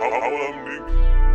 How Our, our